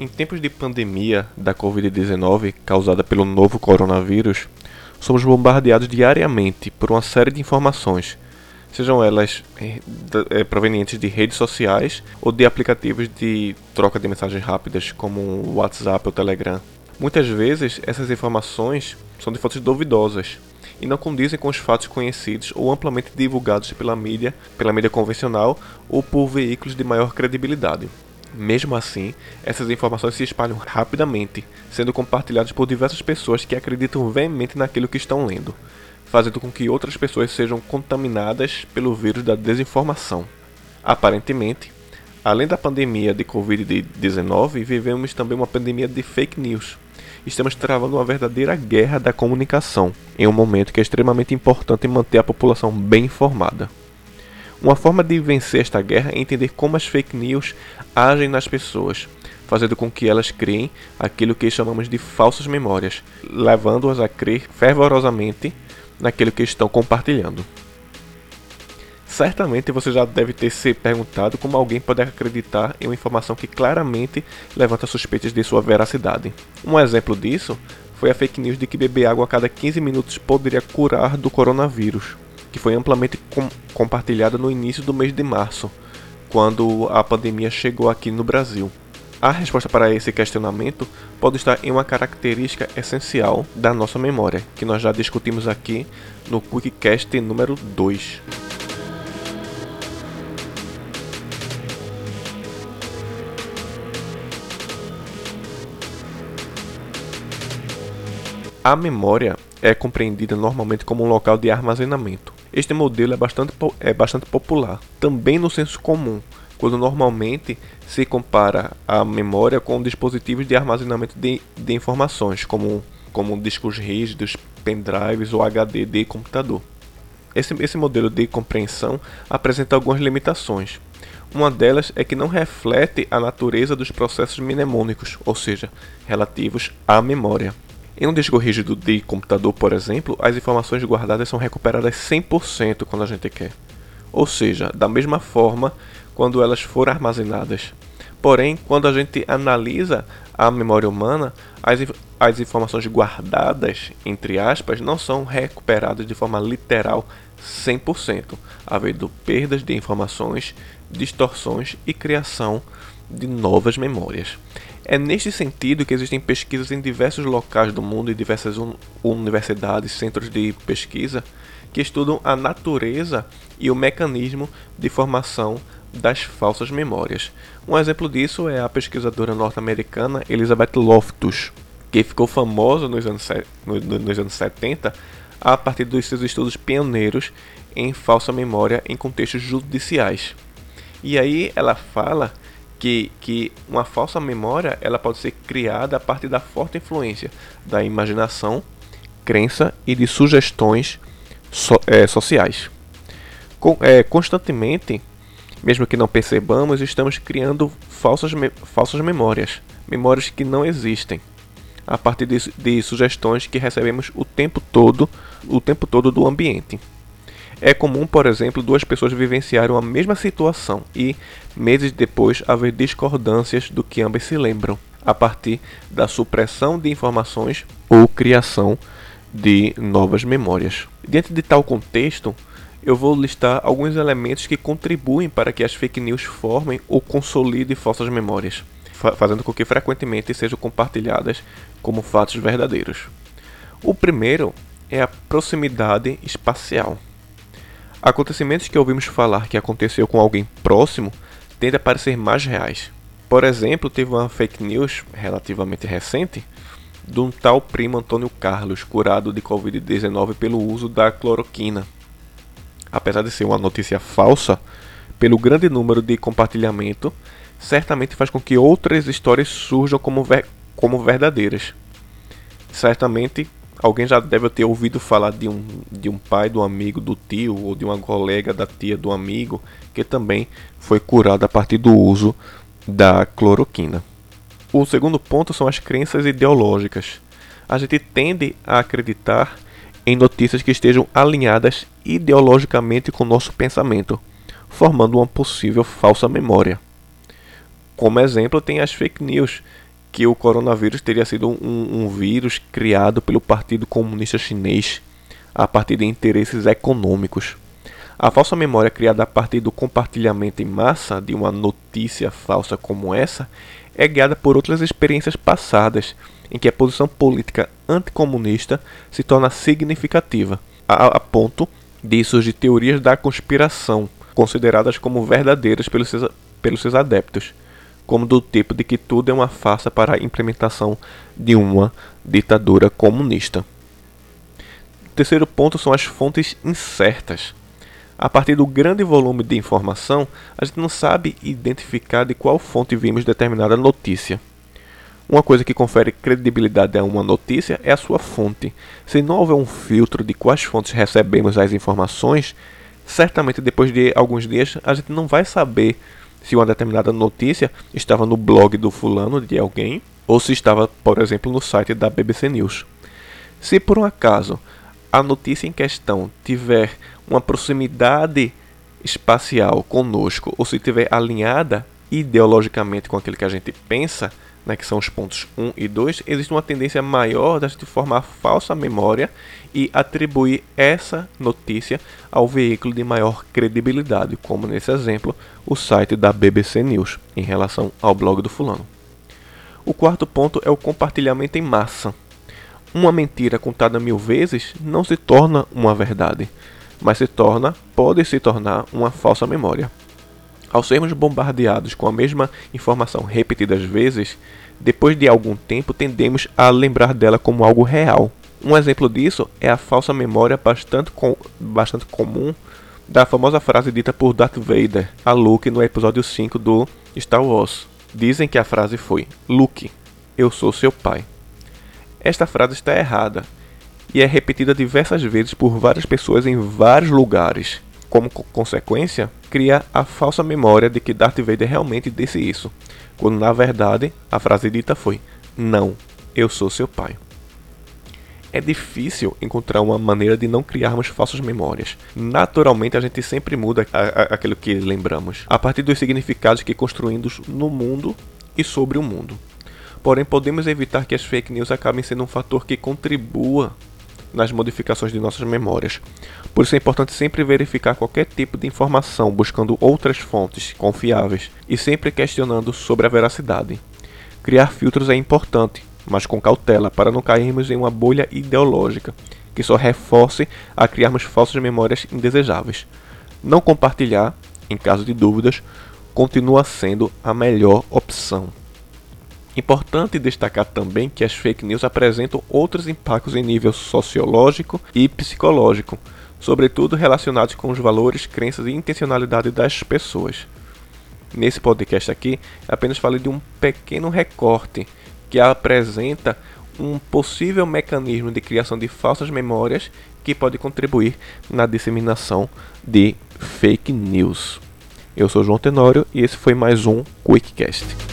Em tempos de pandemia da Covid-19 causada pelo novo coronavírus, somos bombardeados diariamente por uma série de informações, sejam elas é, provenientes de redes sociais ou de aplicativos de troca de mensagens rápidas como o WhatsApp ou Telegram. Muitas vezes essas informações são de fontes duvidosas e não condizem com os fatos conhecidos ou amplamente divulgados pela mídia, pela mídia convencional ou por veículos de maior credibilidade. Mesmo assim, essas informações se espalham rapidamente, sendo compartilhadas por diversas pessoas que acreditam veemente naquilo que estão lendo, fazendo com que outras pessoas sejam contaminadas pelo vírus da desinformação. Aparentemente, além da pandemia de Covid-19, vivemos também uma pandemia de fake news. Estamos travando uma verdadeira guerra da comunicação, em um momento que é extremamente importante manter a população bem informada. Uma forma de vencer esta guerra é entender como as fake news agem nas pessoas, fazendo com que elas criem aquilo que chamamos de falsas memórias, levando-as a crer fervorosamente naquilo que estão compartilhando. Certamente você já deve ter se perguntado como alguém pode acreditar em uma informação que claramente levanta suspeitas de sua veracidade. Um exemplo disso foi a fake news de que beber água a cada 15 minutos poderia curar do coronavírus que foi amplamente com compartilhada no início do mês de março, quando a pandemia chegou aqui no Brasil. A resposta para esse questionamento pode estar em uma característica essencial da nossa memória, que nós já discutimos aqui no QuickCast número 2. A memória é compreendida normalmente como um local de armazenamento, este modelo é bastante, é bastante popular, também no senso comum, quando normalmente se compara a memória com dispositivos de armazenamento de, de informações, como, como discos rígidos, pendrives ou HD de computador. Esse, esse modelo de compreensão apresenta algumas limitações. Uma delas é que não reflete a natureza dos processos mnemônicos, ou seja, relativos à memória. Em um disco rígido de computador, por exemplo, as informações guardadas são recuperadas 100% quando a gente quer. Ou seja, da mesma forma quando elas forem armazenadas. Porém, quando a gente analisa a memória humana, as, as informações guardadas, entre aspas, não são recuperadas de forma literal 100%, havendo perdas de informações, distorções e criação de novas memórias. É neste sentido que existem pesquisas em diversos locais do mundo e diversas un universidades, centros de pesquisa, que estudam a natureza e o mecanismo de formação das falsas memórias. Um exemplo disso é a pesquisadora norte-americana Elizabeth Loftus, que ficou famosa nos anos, nos anos 70 a partir dos seus estudos pioneiros em falsa memória em contextos judiciais. E aí ela fala que, que uma falsa memória ela pode ser criada a partir da forte influência da imaginação, crença e de sugestões so, é, sociais. Com, é, constantemente, mesmo que não percebamos, estamos criando falsas, me, falsas memórias, memórias que não existem, a partir de, de sugestões que recebemos o tempo todo, o tempo todo do ambiente. É comum, por exemplo, duas pessoas vivenciarem a mesma situação e, meses depois, haver discordâncias do que ambas se lembram, a partir da supressão de informações ou criação de novas memórias. Diante de tal contexto, eu vou listar alguns elementos que contribuem para que as fake news formem ou consolidem falsas memórias, fazendo com que frequentemente sejam compartilhadas como fatos verdadeiros. O primeiro é a proximidade espacial. Acontecimentos que ouvimos falar que aconteceu com alguém próximo tendem a parecer mais reais. Por exemplo, teve uma fake news relativamente recente de um tal primo Antônio Carlos curado de Covid-19 pelo uso da cloroquina. Apesar de ser uma notícia falsa, pelo grande número de compartilhamento, certamente faz com que outras histórias surjam como, ver como verdadeiras. Certamente alguém já deve ter ouvido falar de um, de um pai do amigo do tio ou de uma colega da tia do amigo que também foi curado a partir do uso da cloroquina. O segundo ponto são as crenças ideológicas. A gente tende a acreditar em notícias que estejam alinhadas ideologicamente com o nosso pensamento, formando uma possível falsa memória. Como exemplo, tem as fake news que o coronavírus teria sido um, um vírus criado pelo Partido Comunista Chinês a partir de interesses econômicos. A falsa memória criada a partir do compartilhamento em massa de uma notícia falsa como essa é guiada por outras experiências passadas em que a posição política anticomunista se torna significativa, a, a ponto de surgir teorias da conspiração, consideradas como verdadeiras pelos seus, pelos seus adeptos, como do tipo de que tudo é uma farsa para a implementação de uma ditadura comunista. O terceiro ponto são as fontes incertas. A partir do grande volume de informação, a gente não sabe identificar de qual fonte vimos determinada notícia. Uma coisa que confere credibilidade a uma notícia é a sua fonte. Se não houver um filtro de quais fontes recebemos as informações, certamente depois de alguns dias a gente não vai saber se uma determinada notícia estava no blog do fulano de alguém ou se estava, por exemplo, no site da BBC News. Se por um acaso a notícia em questão tiver uma proximidade espacial conosco ou se tiver alinhada ideologicamente com aquilo que a gente pensa, né, que são os pontos 1 e 2, existe uma tendência maior da gente formar falsa memória e atribuir essa notícia ao veículo de maior credibilidade, como nesse exemplo, o site da BBC News, em relação ao blog do fulano. O quarto ponto é o compartilhamento em massa. Uma mentira contada mil vezes não se torna uma verdade, mas se torna, pode se tornar uma falsa memória. Ao sermos bombardeados com a mesma informação repetidas vezes, depois de algum tempo tendemos a lembrar dela como algo real. Um exemplo disso é a falsa memória bastante, com, bastante comum da famosa frase dita por Darth Vader a Luke no episódio 5 do Star Wars. Dizem que a frase foi: Luke, eu sou seu pai. Esta frase está errada e é repetida diversas vezes por várias pessoas em vários lugares como consequência, cria a falsa memória de que Darth Vader realmente disse isso, quando na verdade a frase dita foi: Não, eu sou seu pai. É difícil encontrar uma maneira de não criarmos falsas memórias. Naturalmente, a gente sempre muda aquilo que lembramos, a partir dos significados que construímos no mundo e sobre o mundo. Porém, podemos evitar que as fake news acabem sendo um fator que contribua nas modificações de nossas memórias. Por isso é importante sempre verificar qualquer tipo de informação, buscando outras fontes confiáveis e sempre questionando sobre a veracidade. Criar filtros é importante, mas com cautela, para não cairmos em uma bolha ideológica que só reforce a criarmos falsas memórias indesejáveis. Não compartilhar, em caso de dúvidas, continua sendo a melhor opção. Importante destacar também que as fake news apresentam outros impactos em nível sociológico e psicológico, sobretudo relacionados com os valores, crenças e intencionalidade das pessoas. Nesse podcast aqui, apenas falei de um pequeno recorte que apresenta um possível mecanismo de criação de falsas memórias que pode contribuir na disseminação de fake news. Eu sou João Tenório e esse foi mais um Quickcast.